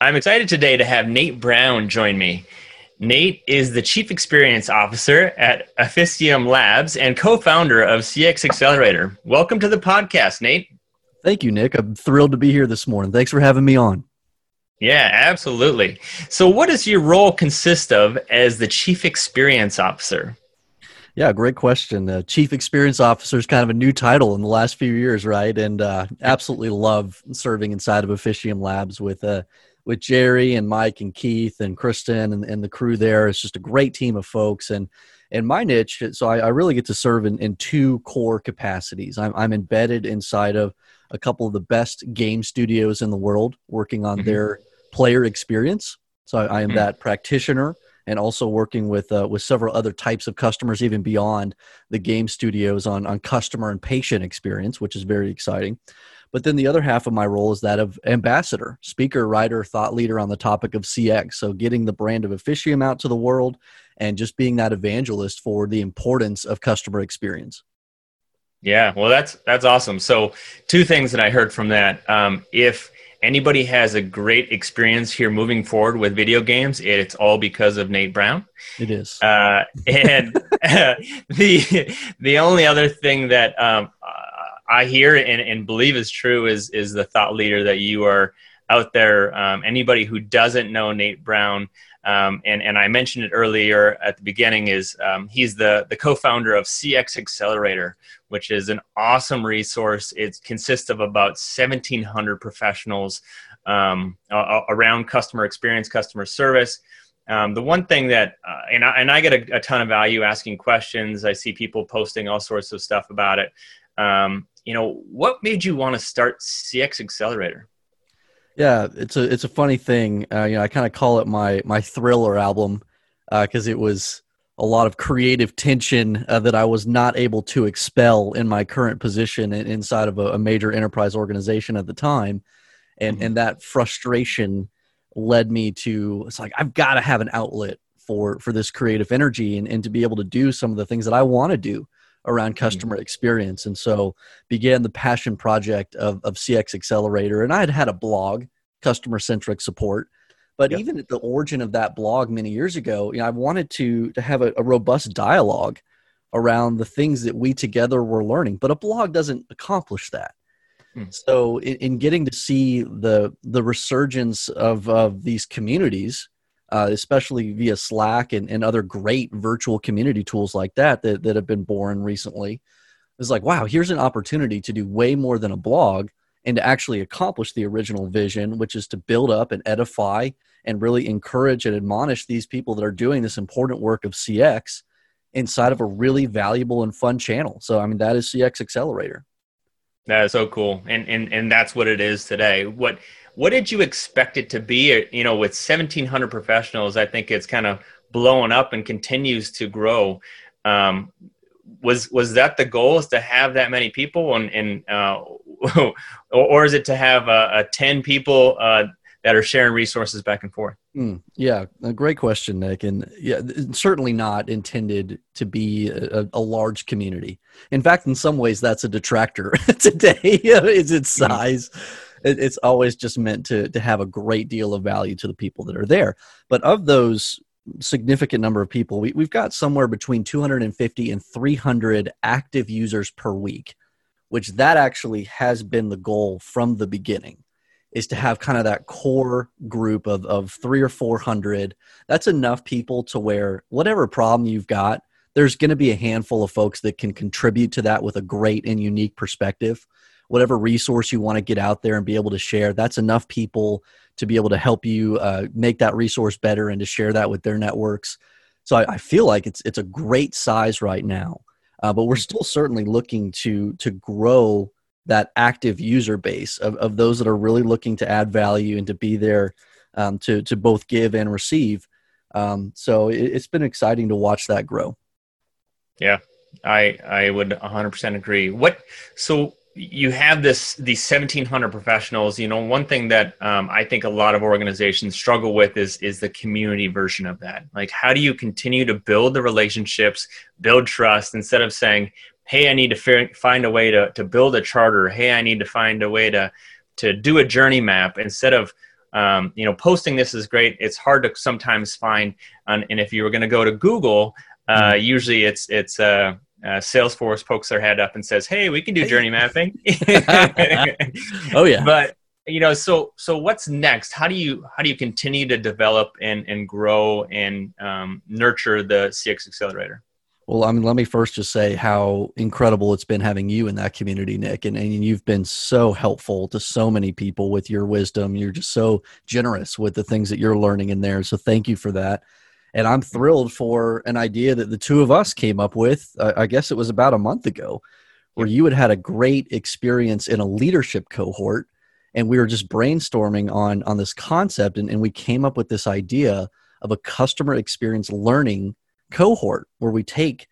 I'm excited today to have Nate Brown join me. Nate is the Chief Experience Officer at Officium Labs and co founder of CX Accelerator. Welcome to the podcast, Nate. Thank you, Nick. I'm thrilled to be here this morning. Thanks for having me on. Yeah, absolutely. So, what does your role consist of as the Chief Experience Officer? Yeah, great question. Uh, Chief Experience Officer is kind of a new title in the last few years, right? And uh, absolutely love serving inside of Officium Labs with uh, with Jerry and Mike and Keith and Kristen and, and the crew there. It's just a great team of folks. And and my niche, so I, I really get to serve in, in two core capacities. I'm, I'm embedded inside of a couple of the best game studios in the world, working on mm-hmm. their player experience. So I, I am mm-hmm. that practitioner and also working with uh, with several other types of customers, even beyond the game studios on on customer and patient experience, which is very exciting. But then the other half of my role is that of ambassador, speaker, writer, thought leader on the topic of CX. So getting the brand of Officium out to the world and just being that evangelist for the importance of customer experience. Yeah, well, that's that's awesome. So, two things that I heard from that: um, if anybody has a great experience here moving forward with video games, it's all because of Nate Brown. It is. Uh, and uh, the the only other thing that um, I hear and, and believe is true is is the thought leader that you are out there. Um, anybody who doesn't know Nate Brown, um, and and I mentioned it earlier at the beginning, is um, he's the the co-founder of CX Accelerator, which is an awesome resource. It consists of about 1,700 professionals um, around customer experience, customer service. Um, the one thing that, uh, and, I, and I get a, a, ton of value asking questions. I see people posting all sorts of stuff about it. Um, you know, what made you want to start CX Accelerator? Yeah, it's a it's a funny thing. Uh, you know, I kind of call it my my thriller album because uh, it was a lot of creative tension uh, that I was not able to expel in my current position inside of a, a major enterprise organization at the time, and mm-hmm. and that frustration led me to it's like I've got to have an outlet for for this creative energy and, and to be able to do some of the things that I want to do around mm-hmm. customer experience. And so began the passion project of, of CX Accelerator. And I had had a blog, customer centric support. But yep. even at the origin of that blog many years ago, you know, I wanted to to have a, a robust dialogue around the things that we together were learning. But a blog doesn't accomplish that. Hmm. So in, in, getting to see the the resurgence of of these communities, uh, especially via Slack and, and other great virtual community tools like that, that that have been born recently. It's like, wow, here's an opportunity to do way more than a blog and to actually accomplish the original vision, which is to build up and edify and really encourage and admonish these people that are doing this important work of CX inside of a really valuable and fun channel. So, I mean, that is CX Accelerator. That is so cool, and and and that's what it is today. What what did you expect it to be? You know, with 1,700 professionals, I think it's kind of blowing up and continues to grow. Um, was was that the goal? Is to have that many people, and, and uh, or, is it to have uh, a 10 people uh, that are sharing resources back and forth? Mm, yeah, a great question, Nick. And yeah, certainly not intended to be a, a, large community. In fact, in some ways, that's a detractor today. is its mm-hmm. size. Mm-hmm it's always just meant to to have a great deal of value to the people that are there. But of those significant number of people, we, we've got somewhere between 250 and 300 active users per week, which that actually has been the goal from the beginning is to have kind of that core group of, of three or 400. That's enough people to where whatever problem you've got, there's going to be a handful of folks that can contribute to that with a great and unique perspective whatever resource you want to get out there and be able to share that's enough people to be able to help you uh, make that resource better and to share that with their networks so I, I feel like it's it's a great size right now uh, but we're still certainly looking to to grow that active user base of, of those that are really looking to add value and to be there um, to to both give and receive. Um, so it, it's been exciting to watch that grow. Yeah, I I would 100% agree. What so you have this these 1700 professionals. You know one thing that um, i think a lot of organizations struggle with is is the community version of that. Like how do you continue to build the relationships build trust instead of saying hey i need to find a way to, to build a charter. Hey i need to find a way to to do a journey map. Instead of um, you know posting this is great. It's hard to sometimes find and if you were going to go to google uh, mm-hmm. usually it's it's uh, uh, Salesforce pokes their head up and says, "Hey, we can do journey mapping." oh yeah. But you know, so so what's next? How do you how do you continue to develop and and grow and um, nurture the CX Accelerator? Well, I mean, let me first just say how incredible it's been having you in that community, Nick. And, and you've been so helpful to so many people with your wisdom. You're just so generous with the things that you're learning in there. So thank you for that and I'm thrilled for an idea that the two of us came up with. Uh, I guess it was about a month ago, where you had had a great experience in a leadership cohort, and we were just brainstorming on on this concept, and, and we came up with this idea of a customer experience learning cohort where we take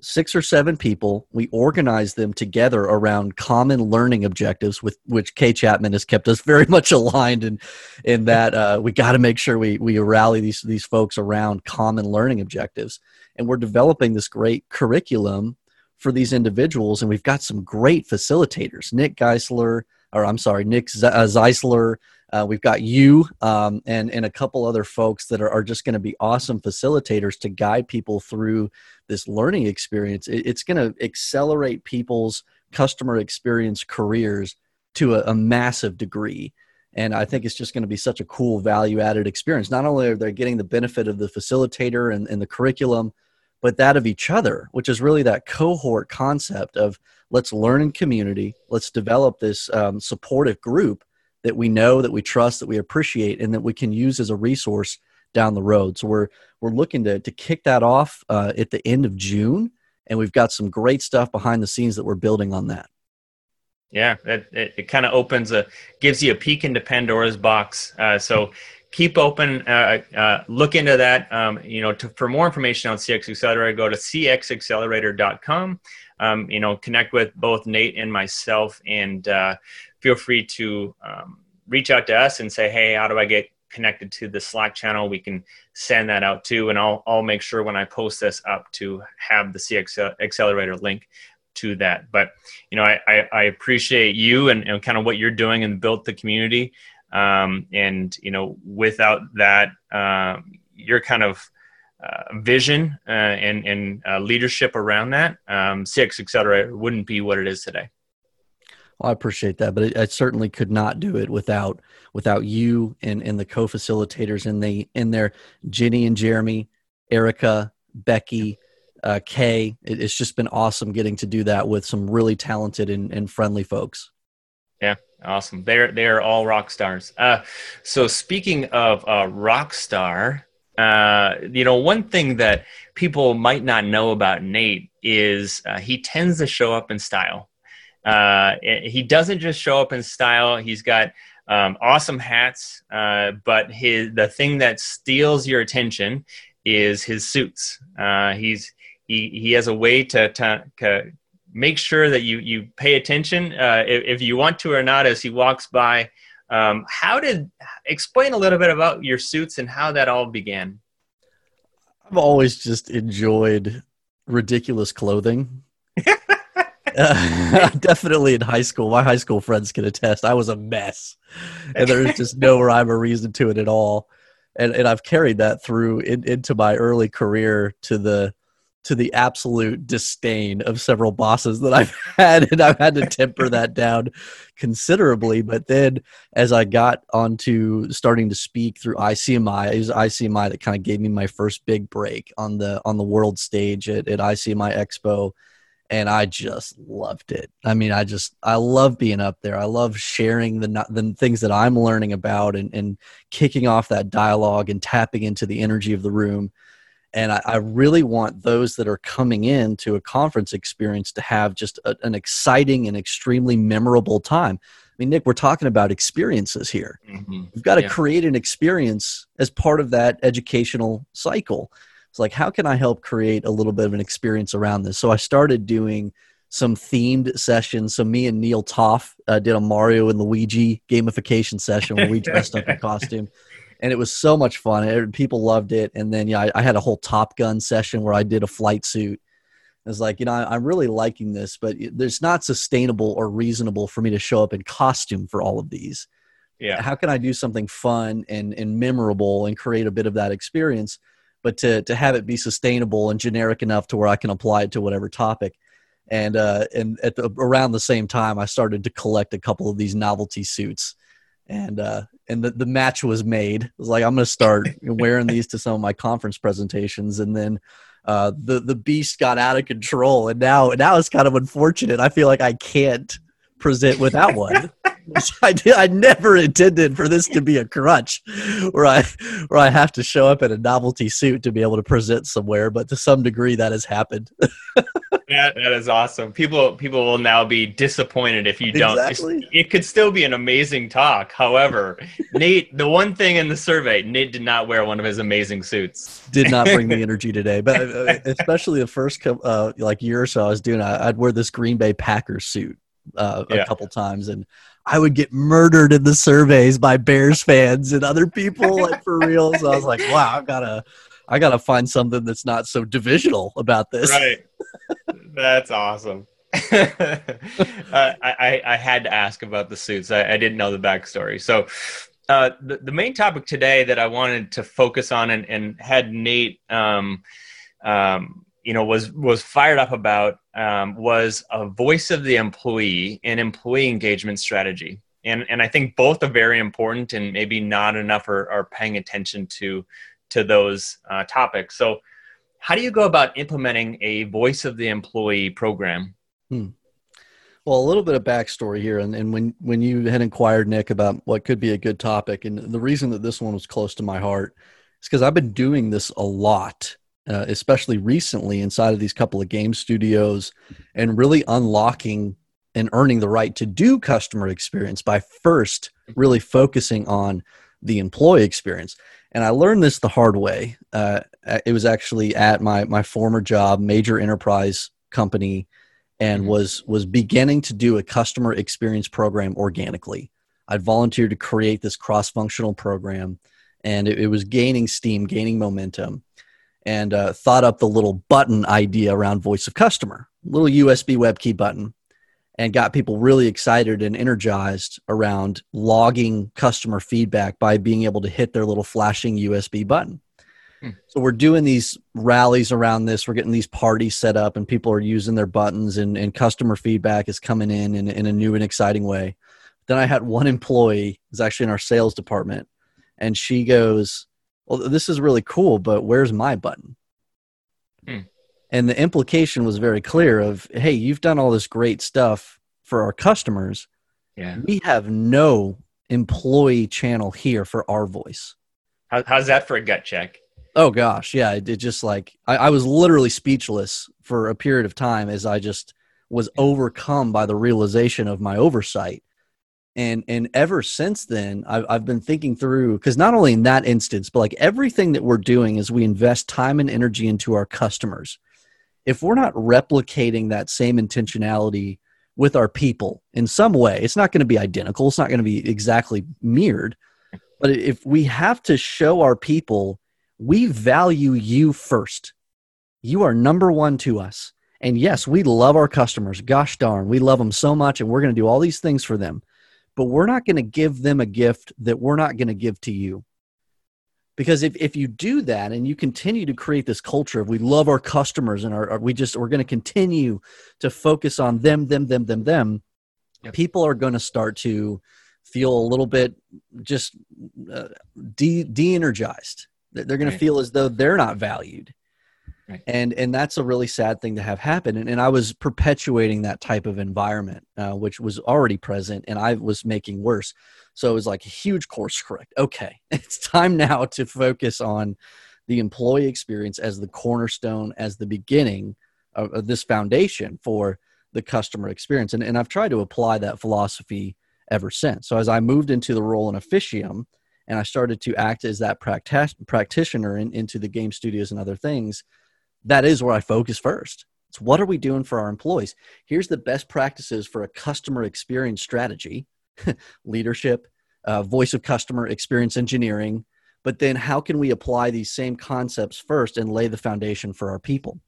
six or seven people. We organize them together around common learning objectives, with which Kay Chapman has kept us very much aligned in in that uh, we got to make sure we we rally these these folks around common learning objectives, and we're developing this great curriculum for these individuals, and we've got some great facilitators, Nick Geisler, or I'm sorry, Nick uh, Zeisler. Uh, we've got you um, and and a couple other folks that are, are just going to be awesome facilitators to guide people through this learning experience. It, it's going to accelerate people's customer experience careers to a, a massive degree. And I think it's just going to be such a cool value added experience. Not only are they getting the benefit of the facilitator and, and the curriculum, but that of each other, which is really that cohort concept of let's learn in community, let's develop this um, supportive group that we know, that we trust, that we appreciate, and that we can use as a resource down the road. So we're we're looking to to kick that off uh, at the end of June, and we've got some great stuff behind the scenes that we're building on that. Yeah, it, it, kind of opens a gives you a peek into Pandora's box. Uh, so keep open, uh, uh, look into that. Um, you know, to, for more information on CX Accelerator, go to cxaccelerator.com. Um, you know, connect with both Nate and myself, and uh, feel free to um, reach out to us and say, hey, how do I get connected to the Slack channel? We can send that out too, and I'll I'll make sure when I post this up to have the CX Accelerator link to that. But you know, I, I, I appreciate you and, and, kind of what you're doing and built the community. Um, and you know, without that, um, your kind of uh, vision uh, and, and uh, leadership around that, um, CX Accelerator wouldn't be what it is today. Well, I appreciate that, but I certainly could not do it without without you and, and the co-facilitators and the in there, Jenny and Jeremy, Erica, Becky, uh, Kay. It, it's just been awesome getting to do that with some really talented and, and friendly folks. Yeah, awesome. They're they're all rock stars. Uh, so speaking of uh, rock star, uh, you know, one thing that people might not know about Nate is uh, he tends to show up in style. Uh, he doesn't just show up in style. He's got um, awesome hats, uh, but his the thing that steals your attention is his suits. Uh, he's he he has a way to, to, to make sure that you you pay attention uh, if, if, you want to or not as he walks by. Um, how did explain a little bit about your suits and how that all began? I've always just enjoyed ridiculous clothing. Uh, definitely in high school. My high school friends can attest. I was a mess, and there's just no rhyme or reason to it at all. And and I've carried that through in, into my early career to the to the absolute disdain of several bosses that I've had, and I've had to temper that down considerably. But then, as I got onto starting to speak through ICMI, it was ICMI that kind of gave me my first big break on the on the world stage at, at ICMI Expo and I just loved it. I mean, I just I love being up there. I love sharing the the things that I'm learning about and and kicking off that dialogue and tapping into the energy of the room. And I, I really want those that are coming in to a conference experience to have just a, an exciting and extremely memorable time. I mean, Nick, we're talking about experiences here. Mm-hmm. We've got to Yeah. create an experience as part of that educational cycle. It's like, how can I help create a little bit of an experience around this? So I started doing some themed sessions. So me and Neal Topf uh, did a Mario and Luigi gamification session where we dressed up in costume. And it was so much fun. It- people loved it. And then, yeah, I, I had a whole Top Gun session where I did a flight suit. It was like, you know, I, I'm really liking this, but it- there's not sustainable or reasonable for me to show up in costume for all of these Yeah. how can I do something fun and, and memorable and create a bit of that experience, but to, to have it be sustainable and generic enough to where I can apply it to whatever topic. And, uh, and at the, around the same time, I started to collect a couple of these novelty suits and, uh, and the, the match was made. It was like, I'm going to start wearing these to some of my conference presentations. And then, uh, the, the beast got out of control and now, now it's kind of unfortunate. I feel like I can't present without one. which I did. I never intended for this to be a crutch, where I where I have to show up in a novelty suit to be able to present somewhere. But to some degree, that has happened. That, that is awesome. People people will now be disappointed if you don't. Exactly. It could still be an amazing talk. However, Nate, the one thing in the survey, Nate did not wear one of his amazing suits. Did not bring the energy today, but uh, especially the first uh, like year or so I was doing, I, I'd wear this Green Bay Packers suit uh, a Yeah. couple times, and I would get murdered in the surveys by Bears fans and other people, like for real. So I was like, wow, I've got to. I gotta find something that's not so divisional about this. Right. That's awesome. uh, I, I, I had to ask about the suits. I, I didn't know the backstory. So, uh, the, the main topic today that I wanted to focus on and, and had Nate, um, um, you know, was was fired up about um, was a voice of the employee and employee engagement strategy. And and I think both are very important, and maybe not enough are, are paying attention to to those uh, topics. So, how do you go about implementing a voice of the employee program? Well, a little bit of backstory here, and, and when when you had inquired Nick about what could be a good topic, and the reason that this one was close to my heart is because I've been doing this a lot, uh, especially recently inside of these couple of game studios, and really unlocking and earning the right to do customer experience by first really focusing on the employee experience. And I learned this the hard way. Uh, it was actually at my my former job, major enterprise company and Mhm. was was beginning to do a customer experience program organically. I'd volunteered to create this cross functional program, and it, it was gaining steam, gaining momentum, and uh, thought up the little button idea around voice of customer, little USB web key button, and got people really excited and energized around logging customer feedback by being able to hit their little flashing USB button. So we're doing these rallies around this. We're getting these parties set up, and people are using their buttons, and, and customer feedback is coming in, in in a new and exciting way. Then I had one employee who's actually in our sales department, and she goes, "Well, this is really cool, but where's my button?" Hmm. And the implication was very clear: of Hey, you've done all this great stuff for our customers. Yeah. We have no employee channel here for our voice. How, how's that for a gut check? Oh gosh, yeah. It, it just like I, I was literally speechless for a period of time as I just was overcome by the realization of my oversight. And and ever since then, I've I've been thinking through because not only in that instance, but like everything that we're doing is we invest time and energy into our customers. If we're not replicating that same intentionality with our people in some way, it's not going to be identical. It's not going to be exactly mirrored. But if we have to show our people we value you first. You are number one to us. And yes, we love our customers. Gosh darn, we love them so much, and we're going to do all these things for them. But we're not going to give them a gift that we're not going to give to you. Because if, if you do that and you continue to create this culture of we love our customers and our, our- we just we're going to continue to focus on them, them, them, them, them, Yep. people are going to start to feel a little bit just uh, de de-energized they're going Right. to feel as though they're not valued Right. and and that's a really sad thing to have happen and, and i was perpetuating that type of environment uh, which was already present and i was making worse so it was like a huge course correct okay it's time now to focus on the employee experience as the cornerstone as the beginning of, of this foundation for the customer experience and, and i've tried to apply that philosophy ever since. So as I moved into the role in Officium and I started to act as that practi- practitioner in, into the game studios and other things, that is where I focus first. It's what are we doing for our employees? Here's the best practices for a customer experience strategy, leadership, uh, voice of customer experience engineering. But then how can we apply these same concepts first and lay the foundation for our people?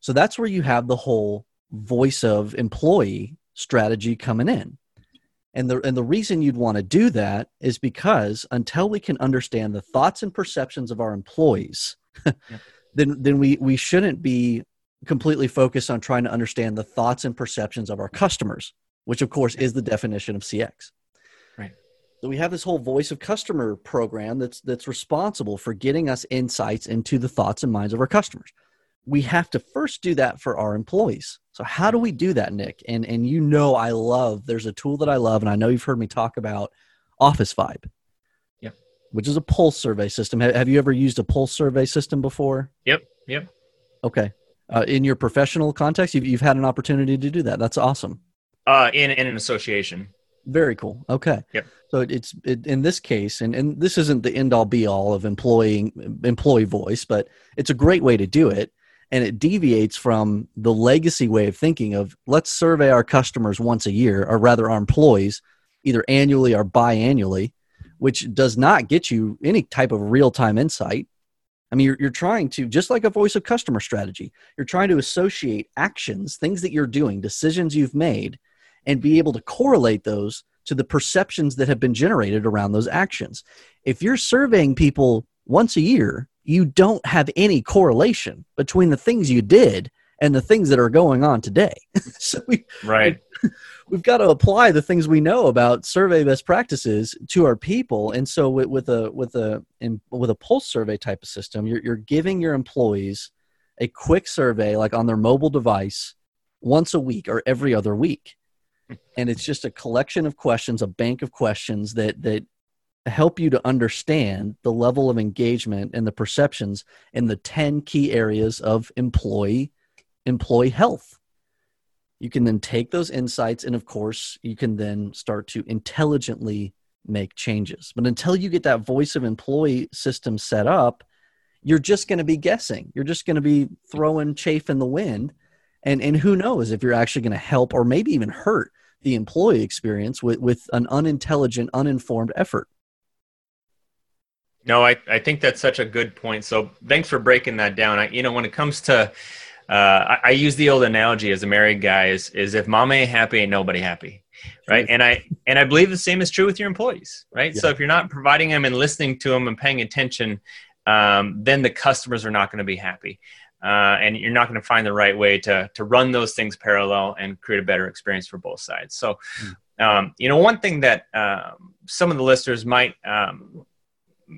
So that's where you have the whole voice of employee strategy coming in. And the and the reason you'd want to do that is because until we can understand the thoughts and perceptions of our employees, yeah. Then then we we shouldn't be completely focused on trying to understand the thoughts and perceptions of our customers, which of course is the definition of CX. Right. So we have this whole voice of customer program that's that's responsible for getting us insights into the thoughts and minds of our customers we have to first do that for our employees. So how do we do that, Nick? And and you know I love there's a tool that I love, and I know you've heard me talk about Officevibe. Which is a pulse survey system. Have, have you ever used a pulse survey system before? Yep. Yep. Okay. Uh, in your professional context, you've, you've had an opportunity to do that. That's awesome. Uh, in, in an association. Very cool. Okay. Yep. So it's it, in this case, and, and this isn't the end all be all of employee employee voice, but it's a great way to do it and it deviates from the legacy way of thinking of let's survey our customers once a year or rather our employees either annually or biannually which does not get you any type of real-time insight i mean you're, you're trying to just like a voice of customer strategy you're trying to associate actions things that you're doing decisions you've made and be able to correlate those to the perceptions that have been generated around those actions if you're surveying people once a year you don't have any correlation between the things you did and the things that are going on today. so we right. We've got to apply the things we know about survey best practices to our people. And so with, with a with a in, with a pulse survey type of system, you're you're giving your employees a quick survey like on their mobile device once a week or every other week. And it's just a collection of questions, a bank of questions that that help you to understand the level of engagement and the perceptions in the 10 key areas of employee employee health you can then take those insights and of course you can then start to intelligently make changes but until you get that voice of employee system set up you're just going to be guessing you're just going to be throwing chaff in the wind and and who knows if you're actually going to help or maybe even hurt the employee experience with with an unintelligent uninformed effort no, I, I think that's such a good point. So thanks for breaking that down. I, you know, when it comes to, uh, I, I, use the old analogy as a married guy is, is if mama ain't happy, ain't nobody happy. Right. And I, and I believe the same is true with your employees. Right. Yeah. So if you're not providing them and listening to them and paying attention, um, then the customers are not going to be happy. Uh, and you're not going to find the right way to, to run those things parallel and create a better experience for both sides. So, hmm. um, you know, one thing that um, some of the listeners might um,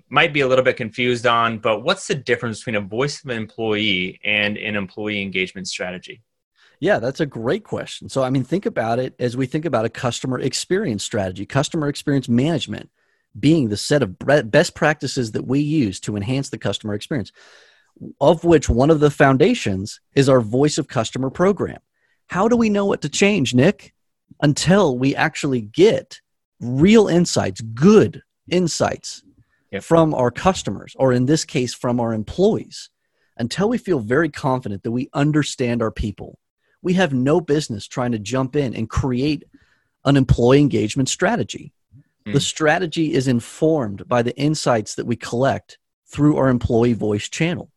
might be a little bit confused on, but what's the difference between a voice of an employee and an employee engagement strategy? Yeah, that's a great question. So, I mean, think about it as we think about a customer experience strategy, customer experience management being the set of best practices that we use to enhance the customer experience, of which one of the foundations is our voice of customer program. How do we know what to change, Nick? Until we actually get real insights, good insights from our customers, or in this case, from our employees, until we feel very confident that we understand our people. We have no business trying to jump in and create an employee engagement strategy. Mm. The strategy is informed by the insights that we collect through our employee voice channel.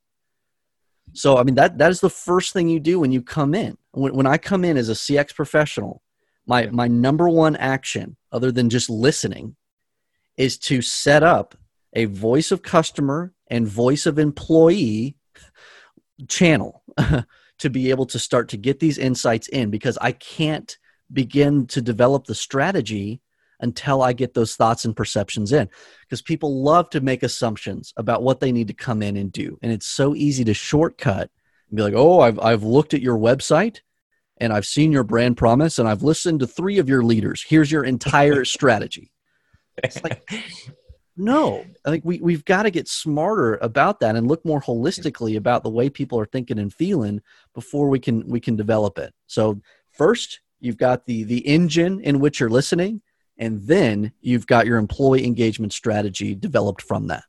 So, I mean, that, that is the first thing you do when you come in. When, when I come in as a CX professional, my, my number one action, other than just listening, is to set up a voice of customer and voice of employee channel to be able to start to get these insights in because I can't begin to develop the strategy until I get those thoughts and perceptions in. Because people love to make assumptions about what they need to come in and do. And it's so easy to shortcut and be like, oh, I've, I've looked at your website and I've seen your brand promise and I've listened to three of your leaders. Here's your entire strategy. It's like, no, I think we, we've got to get smarter about that and look more holistically about the way people are thinking and feeling before we can we can develop it. So first, you've got the the engine in which you're listening. And then you've got your employee engagement strategy developed from that.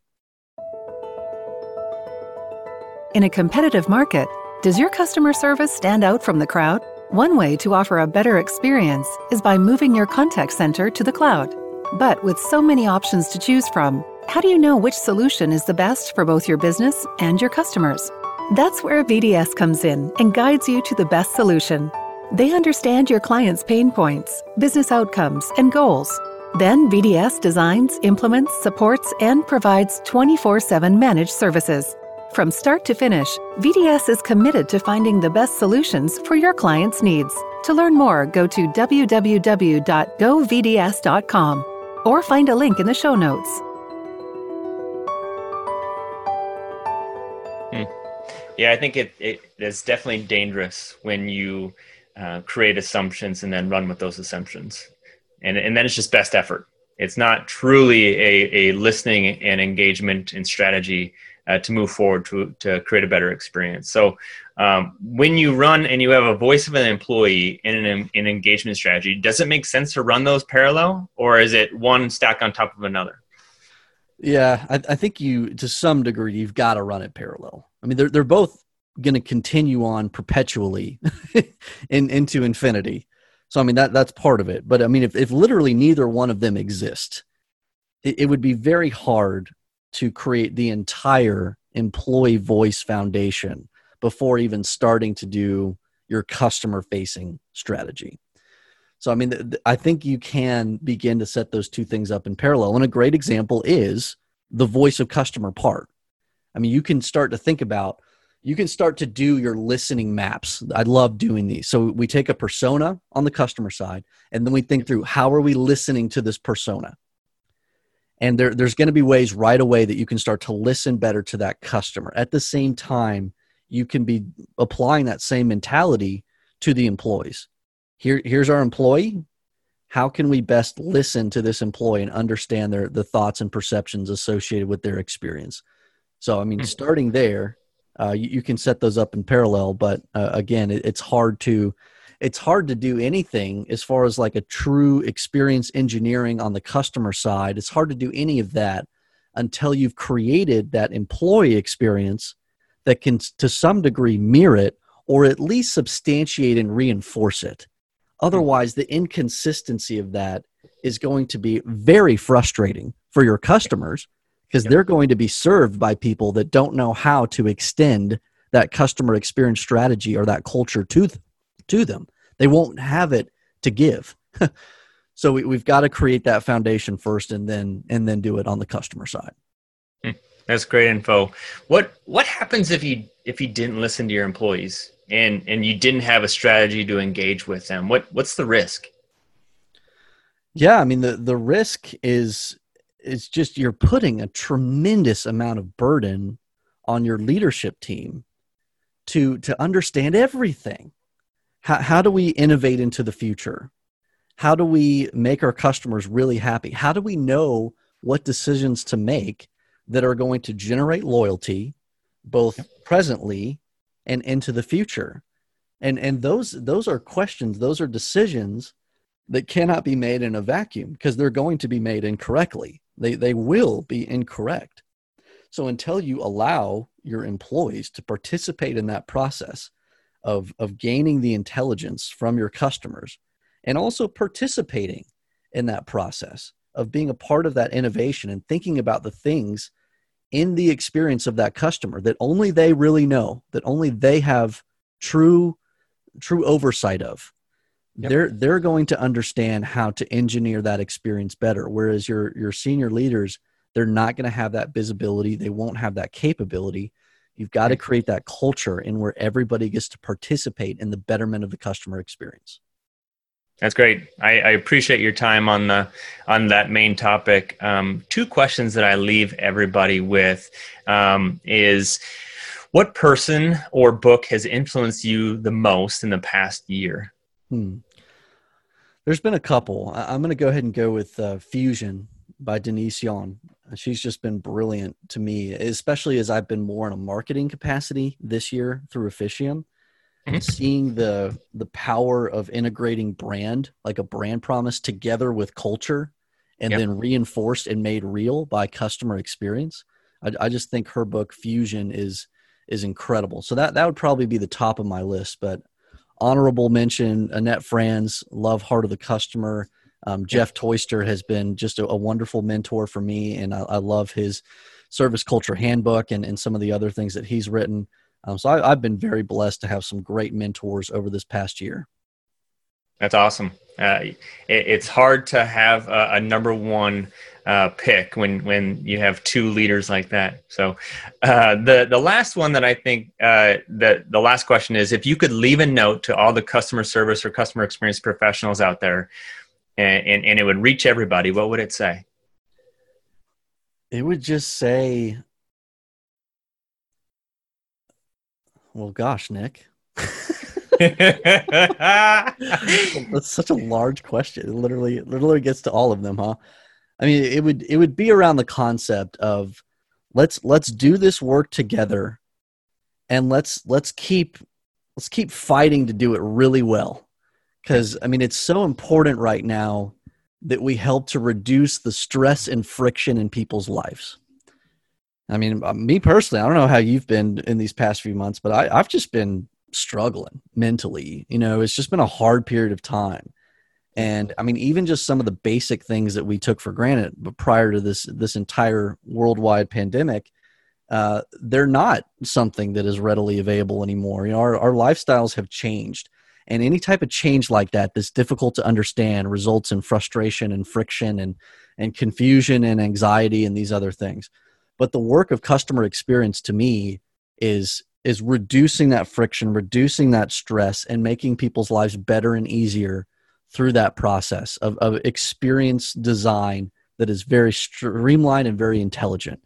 In a competitive market, does your customer service stand out from the crowd? One way to offer a better experience is by moving your contact center to the cloud. But with so many options to choose from, how do you know which solution is the best for both your business and your customers? That's where VDS comes in and guides you to the best solution. They understand your client's pain points, business outcomes, and goals. Then VDS designs, implements, supports, and provides 24 7 managed services. From start to finish, VDS is committed to finding the best solutions for your client's needs. To learn more, go to www.govds.com or find a link in the show notes. Hmm. Yeah, I think it, it is definitely dangerous when you uh, create assumptions and then run with those assumptions. And, and then it's just best effort. It's not truly a, a listening and engagement and strategy uh, to move forward to, to create a better experience. So um, when you run and you have a voice of an employee in an, an engagement strategy, does it make sense to run those parallel or is it one stack on top of another? Yeah, I, I think you, to some degree, you've got to run it parallel. I mean, they're, they're both going to continue on perpetually in, into infinity. So, I mean, that, that's part of it. But I mean, if, if literally neither one of them exist, it, it would be very hard to create the entire employee voice foundation before even starting to do your customer facing strategy. So, I mean, th- th- I think you can begin to set those two things up in parallel. And a great example is the voice of customer part. I mean, you can start to think about, you can start to do your listening maps. I love doing these. So, we take a persona on the customer side, and then we think through how are we listening to this persona? And there, there's going to be ways right away that you can start to listen better to that customer. At the same time, you can be applying that same mentality to the employees. Here here's our employee. How can we best listen to this employee and understand their the thoughts and perceptions associated with their experience? So i mean mm-hmm. starting there uh, you, you, can set those up in parallel but uh, again it, it's hard to it's hard to do anything as far as like a true experience engineering on the customer side. It's hard to do any of that until you've created that employee experience that can to some degree mirror it or at least substantiate and reinforce it Otherwise, the inconsistency of that is going to be very frustrating for your customers because yep. they're going to be served by people that don't know how to extend that customer experience strategy or that culture to to them. They won't have it to give. so we, we've got to create that foundation first, and then and then do it on the customer side. Hmm. That's great info. What what happens if you if you didn't listen to your employees? and and you didn't have a strategy to engage with them what what's the risk yeah i mean the the risk is is just you're putting a tremendous amount of burden on your leadership team to to understand everything how, how do we innovate into the future how do we make our customers really happy how do we know what decisions to make that are going to generate loyalty both presently and into the future. And and those those are questions those are decisions that cannot be made in a vacuum because they're going to be made incorrectly. They they will be incorrect. So until you allow your employees to participate in that process of of gaining the intelligence from your customers and also participating in that process of being a part of that innovation and thinking about the things in the experience of that customer that only they really know that only they have true true oversight of. Yep. they're they're going to understand how to engineer that experience better whereas your your senior leaders they're not going to have that visibility. They won't have that capability. You've got to create that culture in where everybody gets to participate in the betterment of the customer experience that's great. I, I, appreciate your time on the on that main topic. Um, two questions that I leave everybody with um, is what person or book has influenced you the most in the past year? Hmm. There's been a couple. I'm going to go ahead and go with uh, Fusion by Denise Yohn. She's just been brilliant to me, especially as I've been more in a marketing capacity this year through Officium mm-hmm. seeing the the power of integrating brand, like a brand promise, together with culture, and yep. then reinforced and made real by customer experience. I, I just think her book Fusion is is incredible. So that that would probably be the top of my list. But honorable mention: Annette Franz, Love Heart of the Customer. Um, Jeff Toister has been just a, a, wonderful mentor for me, and I, I, love his service culture handbook and, and some of the other things that he's written. Um, so I, have been very blessed to have some great mentors over this past year. That's awesome. Uh, it, it's hard to have a, a number one uh, pick when when you have two leaders like that. So uh, the the last one that I think uh, that the last question is if you could leave a note to all the customer service or customer experience professionals out there, and, and, and it would reach everybody, what would it say? It would just say, "Well, gosh, Nick." That's such a large question. It literally, it literally gets to all of them, huh? I mean, it would it would be around the concept of let's let's do this work together, and let's let's keep let's keep fighting to do it really well, because I mean, it's so important right now that we help to reduce the stress and friction in people's lives. I mean, uh, me personally, I don't know how you've been in these past few months, but I, I've just been struggling mentally. You know, it's just been a hard period of time. And I mean, even just some of the basic things that we took for granted but prior to this this entire worldwide pandemic, uh, they're not something that is readily available anymore. You know, our, our lifestyles have changed, and any type of change like that that's difficult to understand results in frustration and friction and and confusion and anxiety and these other things. But the work of customer experience to me is is reducing that friction, reducing that stress, and making people's lives better and easier through that process of, of experience design that is very streamlined and very intelligent.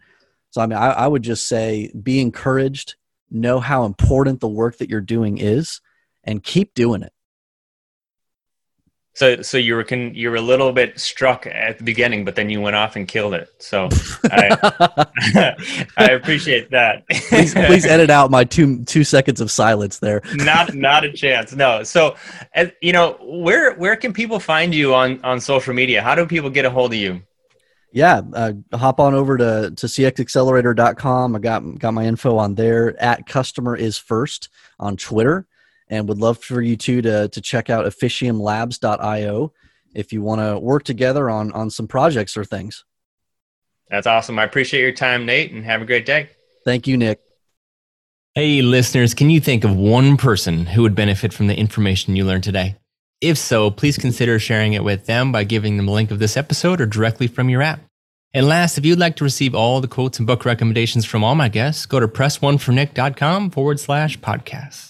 So, I mean, I, I would just say be encouraged, know how important the work that you're doing is, and keep doing it. So, so you were con- you were a little bit struck at the beginning, but then you went off and killed it. So, I, I appreciate that. please, please edit out my two two seconds of silence there. not not a chance. No. So, as, you know, where where can people find you on on social media? How do people get a hold of you? Yeah, uh, hop on over to to cxaccelerator.com. I got got my info on there. At customer is first on Twitter and would love for you two to, to check out officiumlabs.io if you want to work together on, on some projects or things. That's awesome. I appreciate your time, Nate, and have a great day. Thank you, Nick. Hey, listeners, can you think of one person who would benefit from the information you learned today? If so, please consider sharing it with them by giving them a link of this episode or directly from your app. And last, if you'd like to receive all the quotes and book recommendations from all my guests, go to pressonefornick.com forward slash podcast.